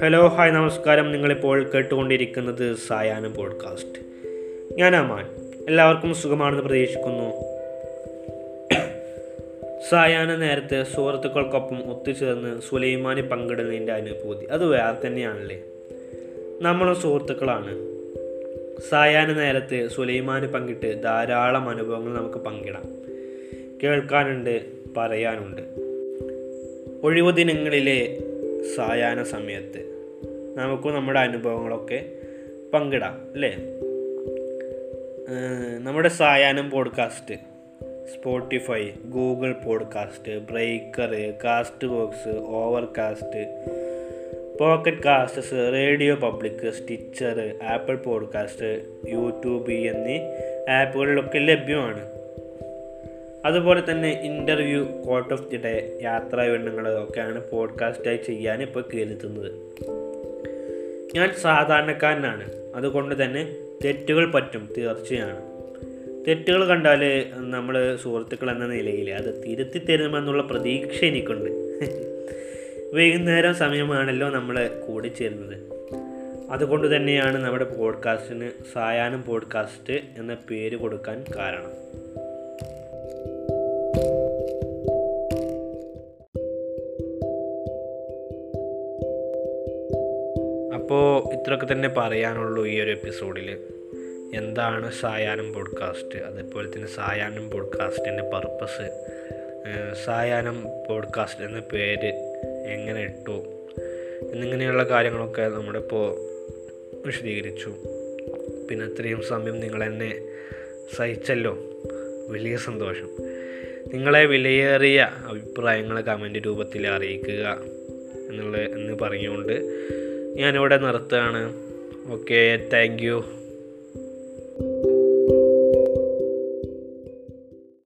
Hello hi നമസ്കാരം. നിങ്ങളിപ്പോൾ കേട്ടുകൊണ്ടിരിക്കുന്നത് സായാനം പോഡ്കാസ്റ്റ് ഞാൻ അമാൻ. എല്ലാവർക്കും സുഖമാണെന്ന് പ്രതീക്ഷിക്കുന്നു. സായാന നേരത്തെ സുഹൃത്തുക്കൾക്കൊപ്പം ഒത്തുചേർന്ന് സുലൈമാനി പങ്കിടുന്നതിന്റെ അനുഭൂതി. അത് വേറെ തന്നെയാണല്ലേ? നമ്മളും സുഹൃത്തുക്കളാണ്. സായാന നേരത്ത് സുലൈമാന് പങ്കിട്ട് ധാരാളം അനുഭവങ്ങൾ നമുക്ക് പങ്കിടാം. കേൾക്കാനുണ്ട് പറയാനുണ്ട്. ഒഴിവു ദിനങ്ങളിലെ സായാഹ്ന സമയത്ത് നമുക്ക് നമ്മുടെ അനുഭവങ്ങളൊക്കെ പങ്കിടാം അല്ലേ? നമ്മുടെ സായാഹ്നം podcast Spotify Google podcast Breaker Castbox Overcast Pocket Casts RadioPublic Stitcher Apple podcast YouTube എന്നീ ആപ്പുകളിലൊക്കെ ലഭ്യമാണ്. അതുപോലെ തന്നെ interview quote of the day യാത്രാ വിവരണങ്ങൾ ഒക്കെയാണ് പോഡ്കാസ്റ്റായി ചെയ്യാൻ ഇപ്പോൾ കരുതുന്നത്. ഞാൻ സാധാരണക്കാരനാണ്. അതുകൊണ്ട് തന്നെ തെറ്റുകൾ പറ്റും തീർച്ചയാണ്. തെറ്റുകൾ കണ്ടാൽ നമ്മൾ സുഹൃത്തുക്കൾ എന്ന നിലയിൽ അത് തിരുത്തി തരുമെന്നുള്ള പ്രതീക്ഷ എനിക്കുണ്ട്. വൈകുന്നേരം സമയമാണല്ലോ നമ്മൾ കൂടിച്ചേരുന്നത്. അതുകൊണ്ട് തന്നെയാണ് നമ്മുടെ പോഡ്കാസ്റ്റിന് സായാഹ്നം പോഡ്കാസ്റ്റ് എന്ന പേര് കൊടുക്കാൻ കാരണം. അപ്പോൾ ഇത്രയൊക്കെ തന്നെ പറയാനുള്ളൂ ഈ ഒരു എപ്പിസോഡിൽ എന്താണ് സായാഹ്നം പോഡ്കാസ്റ്റ് അതേപോലെ തന്നെ സായാഹ്നം പോഡ്കാസ്റ്റിന്റെ പർപ്പസ് സായാഹ്നം പോഡ്കാസ്റ്റ് എന്ന പേര് എങ്ങനെ ഇട്ടു? എന്നിങ്ങനെയുള്ള കാര്യങ്ങളൊക്കെ നമ്മളിപ്പോൾ വിശദീകരിച്ചു. പിന്നെ അത്രയും സമയം നിങ്ങളെന്നെ സഹിച്ചല്ലോ. വലിയ സന്തോഷം. നിങ്ങളെ വിലയേറിയ അഭിപ്രായങ്ങൾ കമന്റ് രൂപത്തിൽ അറിയിക്കുക എന്നുള്ള എന്ന് പറഞ്ഞുകൊണ്ട് ഞാനിവിടെ നിർത്തുകയാണ്. Okay thank you